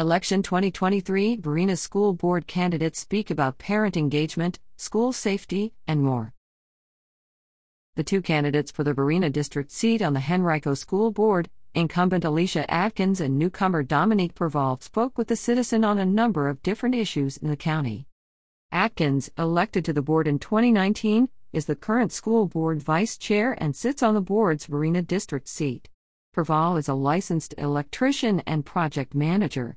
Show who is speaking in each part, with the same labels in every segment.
Speaker 1: Election 2023 Varina School Board candidates speak about parent engagement, school safety, and more. The two candidates for the Varina district seat on the Henrico School Board, incumbent Alicia Atkins and newcomer Domonique Pervall, spoke with the citizen on a number of different issues in the county. Atkins, elected to the board in 2019, is the current school board vice chair and sits on the board's Varina district seat. Perval is a licensed electrician and project manager.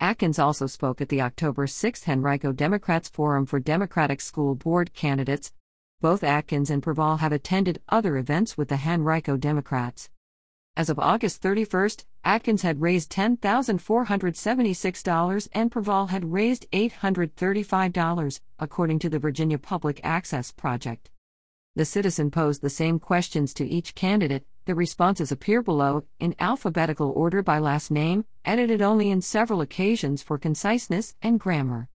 Speaker 1: Atkins also spoke at the October 6 Henrico Democrats Forum for Democratic School Board candidates. Both Atkins and Pervall have attended other events with the Henrico Democrats. As of August 31, Atkins had raised $10,476 and Pervall had raised $835, according to the Virginia Public Access Project. The citizen posed the same questions to each candidate. The responses appear below, in alphabetical order by last name, edited only in several occasions for conciseness and grammar.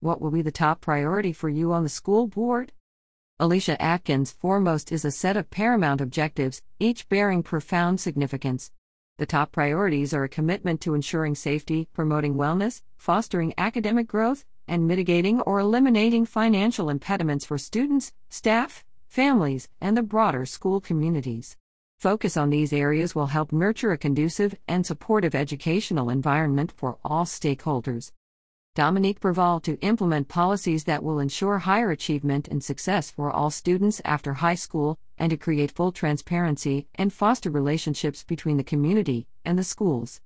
Speaker 1: What will be the top priority for you on the school board? Alicia Atkins' foremost is a set of paramount objectives, each bearing profound significance. The top priorities are a commitment to ensuring safety, promoting wellness, fostering academic growth, and mitigating or eliminating financial impediments for students, staff, families, and the broader school communities. Focus on these areas will help nurture a conducive and supportive educational environment for all stakeholders. Domonique Pervall to implement policies that will ensure higher achievement and success for all students after high school, and to create full transparency and foster relationships between the community and the schools.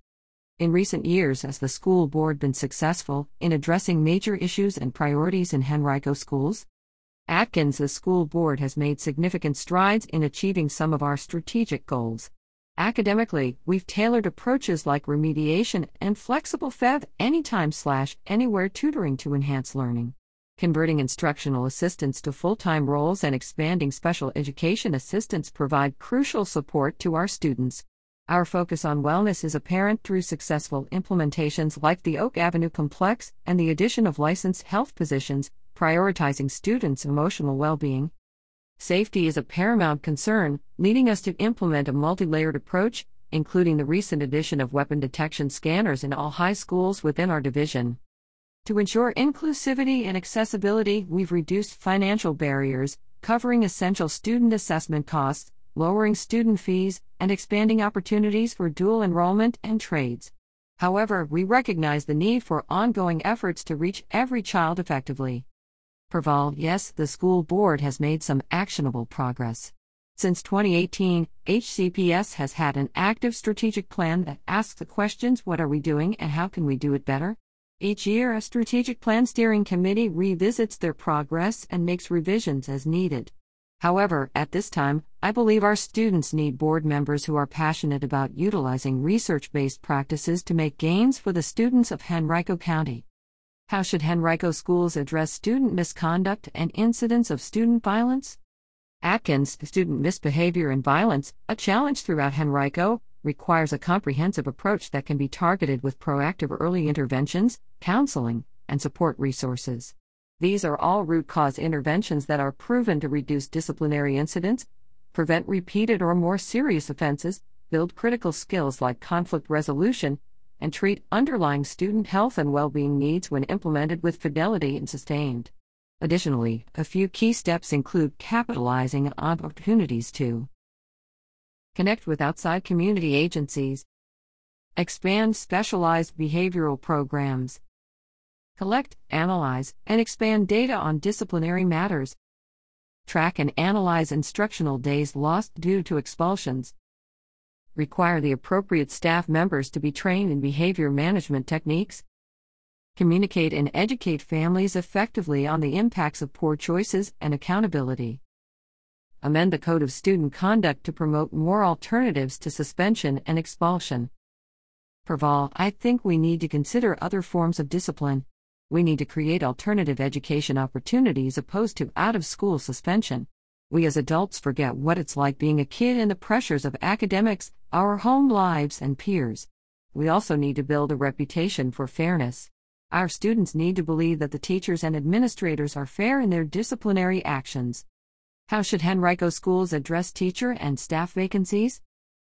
Speaker 1: In recent years, has the school board been successful in addressing major issues and priorities in Henrico schools? Atkins, school board has made significant strides in achieving some of our strategic goals. Academically, we've tailored approaches like remediation and flexible FEV anytime slash anywhere tutoring to enhance learning. Converting instructional assistants to full time roles and expanding special education assistants provide crucial support to our students. Our focus on wellness is apparent through successful implementations like the Oak Avenue Complex and the addition of licensed health positions, prioritizing students' emotional well being. Safety is a paramount concern, leading us to implement a multi layered approach, including the recent addition of weapon detection scanners in all high schools within our division. To ensure inclusivity and accessibility, we've reduced financial barriers, covering essential student assessment costs, lowering student fees, and expanding opportunities for dual enrollment and trades. However, we recognize the need for ongoing efforts to reach every child effectively. Pervall, yes, the school board has made some actionable progress. Since 2018, HCPS has had an active strategic plan that asks the questions what are we doing and how can we do it better? Each year, a strategic plan steering committee revisits their progress and makes revisions as needed. However, at this time, I believe our students need board members who are passionate about utilizing research based practices to make gains for the students of Henrico County. How should Henrico schools address student misconduct and incidents of student violence? Atkins, Student Misbehavior and Violence, a challenge throughout Henrico, requires a comprehensive approach that can be targeted with proactive early interventions, counseling, and support resources. These are all root cause interventions that are proven to reduce disciplinary incidents, prevent repeated or more serious offenses, build critical skills like conflict resolution, and treat underlying student health and well being needs when implemented with fidelity and sustained. Additionally, a few key steps include capitalizing on opportunities to connect with outside community agencies, expand specialized behavioral programs, collect, analyze, and expand data on disciplinary matters, track and analyze instructional days lost due to expulsions, require the appropriate staff members to be trained in behavior management techniques, communicate and educate families effectively on the impacts of poor choices and accountability. Amend the Code of Student Conduct to promote more alternatives to suspension and expulsion. Pervall, I think we need to consider other forms of discipline. We need to create alternative education opportunities opposed to out of school suspension we as adults forget what it's like being a kid and the pressures of academics, our home lives, and peers. We also need to build a reputation for fairness. Our students need to believe that the teachers and administrators are fair in their disciplinary actions. How should Henrico schools address teacher and staff vacancies?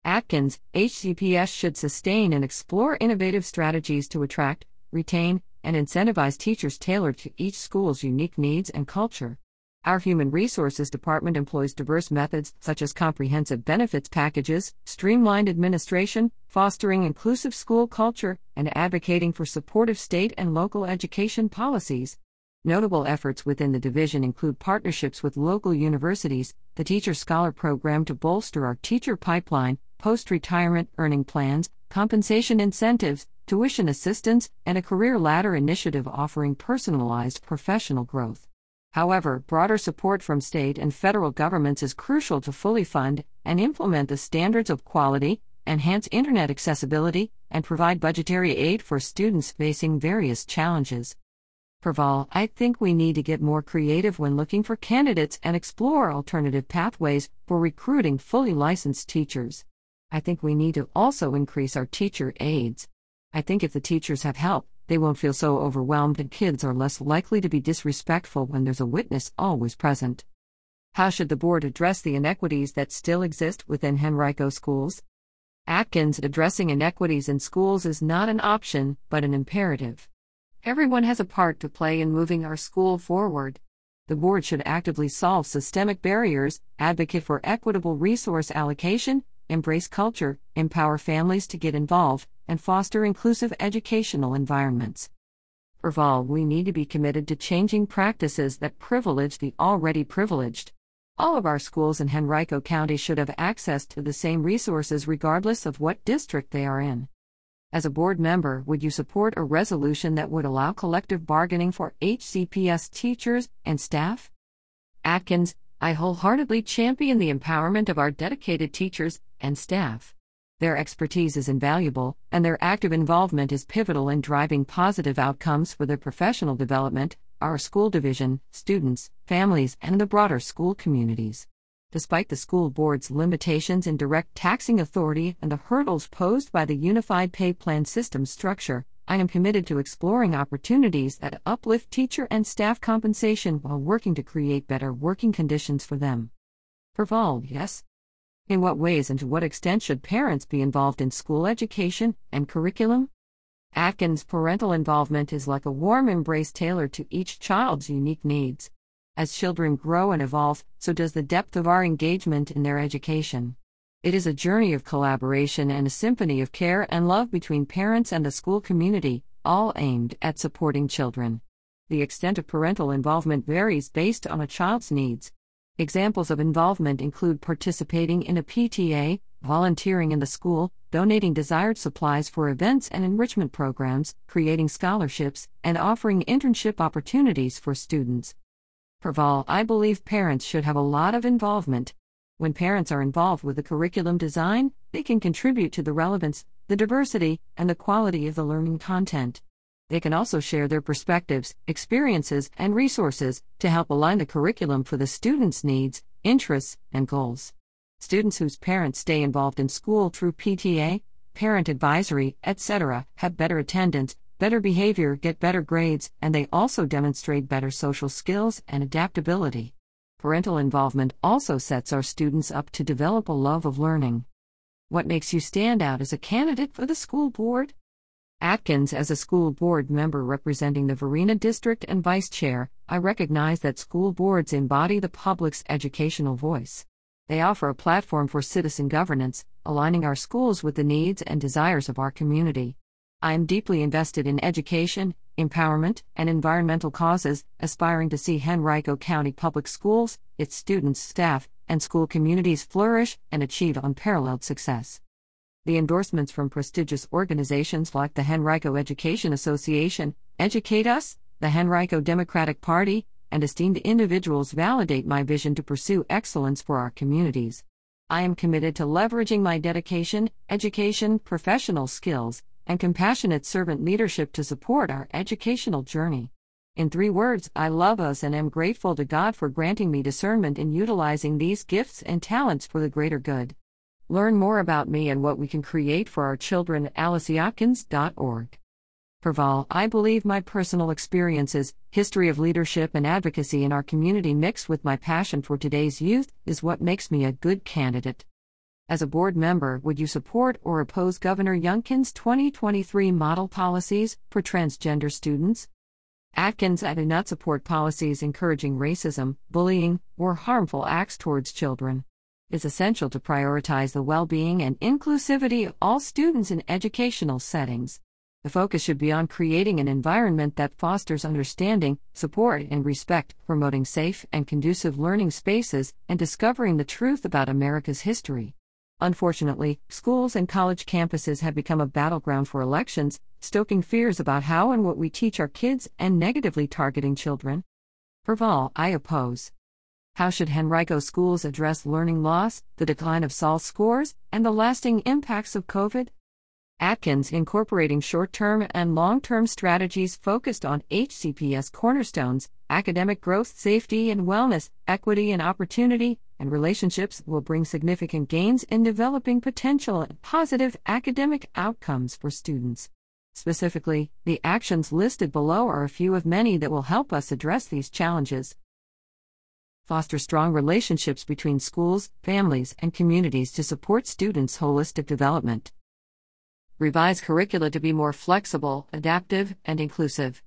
Speaker 1: Atkins, HCPS should sustain and explore innovative strategies to attract, retain, and incentivize teachers tailored to each school's unique needs and culture. Our Human Resources Department employs diverse methods such as comprehensive benefits packages, streamlined administration, fostering inclusive school culture, and advocating for supportive state and local education policies. Notable efforts within the division include partnerships with local universities, the Teacher Scholar Program to bolster our teacher pipeline, post retirement earning plans, compensation incentives, tuition assistance, and a career ladder initiative offering personalized professional growth. However, broader support from state and federal governments is crucial to fully fund and implement the standards of quality, enhance internet accessibility, and provide budgetary aid for students facing various challenges. Pervall, I think we need to get more creative when looking for candidates and explore alternative pathways for recruiting fully licensed teachers. I think we need to also increase our teacher aides. I think if the teachers have help, they won't feel so overwhelmed and kids are less likely to be disrespectful when there's a witness always present. How should the board address the inequities that still exist within Henrico schools? Atkins addressing inequities in schools is not an option, but an imperative. Everyone has a part to play in moving our school forward. The board should actively solve systemic barriers, advocate for equitable resource allocation, embrace culture, empower families to get involved, and foster inclusive educational environments. For all, we need to be committed to changing practices that privilege the already privileged. All of our schools in Henrico County should have access to the same resources regardless of what district they are in. As a board member, would you support a resolution that would allow collective bargaining for HCPS teachers and staff? Atkins, I wholeheartedly champion the empowerment of our dedicated teachers and staff. Their expertise is invaluable, and their active involvement is pivotal in driving positive outcomes for their professional development, our school division, students, families, and the broader school communities. Despite the school board's limitations in direct taxing authority and the hurdles posed by the unified pay plan system structure, I am committed to exploring opportunities that uplift teacher and staff compensation while working to create better working conditions for them. Pervall, yes? In what ways and to what extent should parents be involved in school education and curriculum? Atkins' parental involvement is like a warm embrace tailored to each child's unique needs. As children grow and evolve, so does the depth of our engagement in their education. It is a journey of collaboration and a symphony of care and love between parents and the school community, all aimed at supporting children. The extent of parental involvement varies based on a child's needs. Examples of involvement include participating in a PTA, volunteering in the school, donating desired supplies for events and enrichment programs, creating scholarships, and offering internship opportunities for students. Pervall, I believe parents should have a lot of involvement. When parents are involved with the curriculum design, they can contribute to the relevance, the diversity, and the quality of the learning content. They can also share their perspectives, experiences, and resources to help align the curriculum for the students' needs, interests, and goals. Students whose parents stay involved in school through PTA, parent advisory, etc., have better attendance, better behavior, get better grades, and they also demonstrate better social skills and adaptability. Parental involvement also sets our students up to develop a love of learning. What makes you stand out as a candidate for the school board? Atkins, as a school board member representing the Varina District and vice chair, I recognize that school boards embody the public's educational voice. They offer a platform for citizen governance, aligning our schools with the needs and desires of our community. I am deeply invested in education, empowerment, and environmental causes, aspiring to see Henrico County Public Schools, its students, staff, and school communities flourish and achieve unparalleled success. The endorsements from prestigious organizations like the Henrico Education Association, Educate Us, the Henrico Democratic Party, and esteemed individuals validate my vision to pursue excellence for our communities. I am committed to leveraging my dedication, education, professional skills, and compassionate servant leadership to support our educational journey. In three words, I love us and am grateful to God for granting me discernment in utilizing these gifts and talents for the greater good. Learn more about me and what we can create for our children at alicyatkins.org. Pervall, I believe my personal experiences, history of leadership and advocacy in our community mixed with my passion for today's youth is what makes me a good candidate. As a board member, would you support or oppose Governor Youngkin's 2023 model policies for transgender students? Atkins, I do not support policies encouraging racism, bullying, or harmful acts towards children. It's essential to prioritize the well being and inclusivity of all students in educational settings. The focus should be on creating an environment that fosters understanding, support, and respect, promoting safe and conducive learning spaces, and discovering the truth about America's history. Unfortunately, schools and college campuses have become a battleground for elections, stoking fears about how and what we teach our kids and negatively targeting children. Pervall, I oppose. How should Henrico schools address learning loss, the decline of SOLs scores, and the lasting impacts of COVID? Atkins incorporating short term and long term strategies focused on HCPS cornerstones, academic growth, safety and wellness, equity and opportunity, and relationships will bring significant gains in developing potential and positive academic outcomes for students. Specifically, the actions listed below are a few of many that will help us address these challenges. Foster strong relationships between schools, families, and communities to support students' holistic development. Revise curricula to be more flexible, adaptive, and inclusive.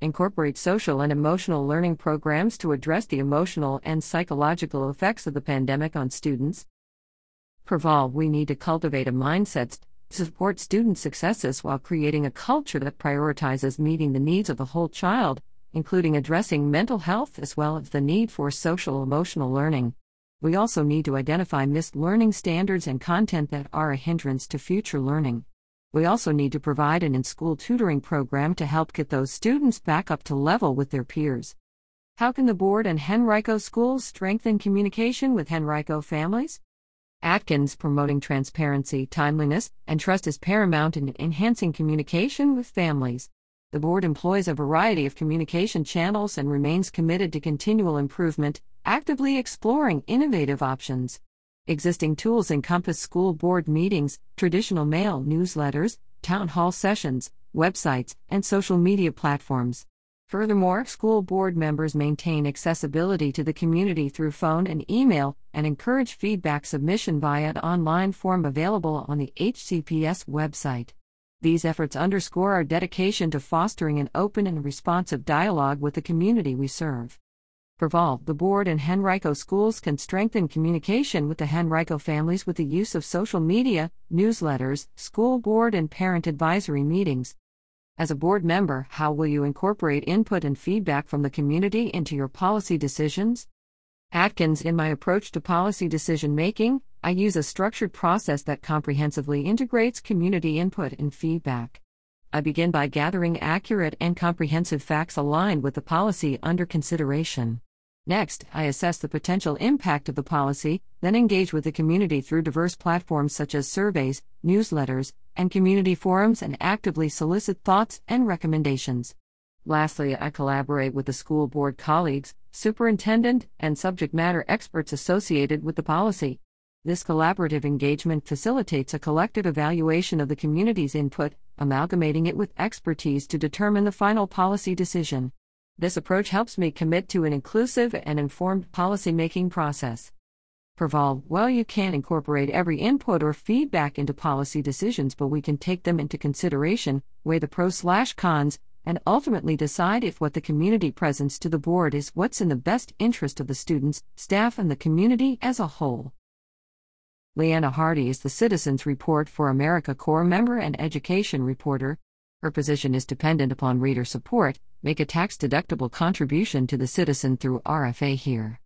Speaker 1: Incorporate social and emotional learning programs to address the emotional and psychological effects of the pandemic on students. For we need to cultivate a mindset to support student successes while creating a culture that prioritizes meeting the needs of the whole child, including addressing mental health as well as the need for social emotional learning. We also need to identify missed learning standards and content that are a hindrance to future learning. We also need to provide an in school tutoring program to help get those students back up to level with their peers. How can the board and Henrico schools strengthen communication with Henrico families? Atkins promoting transparency, timeliness, and trust is paramount in enhancing communication with families. The board employs a variety of communication channels and remains committed to continual improvement, actively exploring innovative options. Existing tools encompass school board meetings, traditional mail newsletters, town hall sessions, websites, and social media platforms. Furthermore, school board members maintain accessibility to the community through phone and email and encourage feedback submission via an online form available on the HCPS website. These efforts underscore our dedication to fostering an open and responsive dialogue with the community we serve. Vol, the board and Henrico schools can strengthen communication with the Henrico families with the use of social media, newsletters, school board and parent advisory meetings. As a board member, how will you incorporate input and feedback from the community into your policy decisions? Atkins, in my approach to policy decision making, I use a structured process that comprehensively integrates community input and feedback. I begin by gathering accurate and comprehensive facts aligned with the policy under consideration. Next, I assess the potential impact of the policy, then engage with the community through diverse platforms such as surveys, newsletters, and community forums and actively solicit thoughts and recommendations. Lastly, I collaborate with the school board colleagues, superintendent, and subject matter experts associated with the policy. This collaborative engagement facilitates a collective evaluation of the community's input, amalgamating it with expertise to determine the final policy decision. This approach helps me commit to an inclusive and informed policymaking process. For well, you can't incorporate every input or feedback into policy decisions, but we can take them into consideration, weigh the pros slash cons, and ultimately decide if what the community presents to the board is what's in the best interest of the students, staff, and the community as a whole. Leanna Hardy is the Citizens Report for America Corps member and education reporter. Her position is dependent upon reader support. Make a tax deductible contribution to the citizen through RFA here.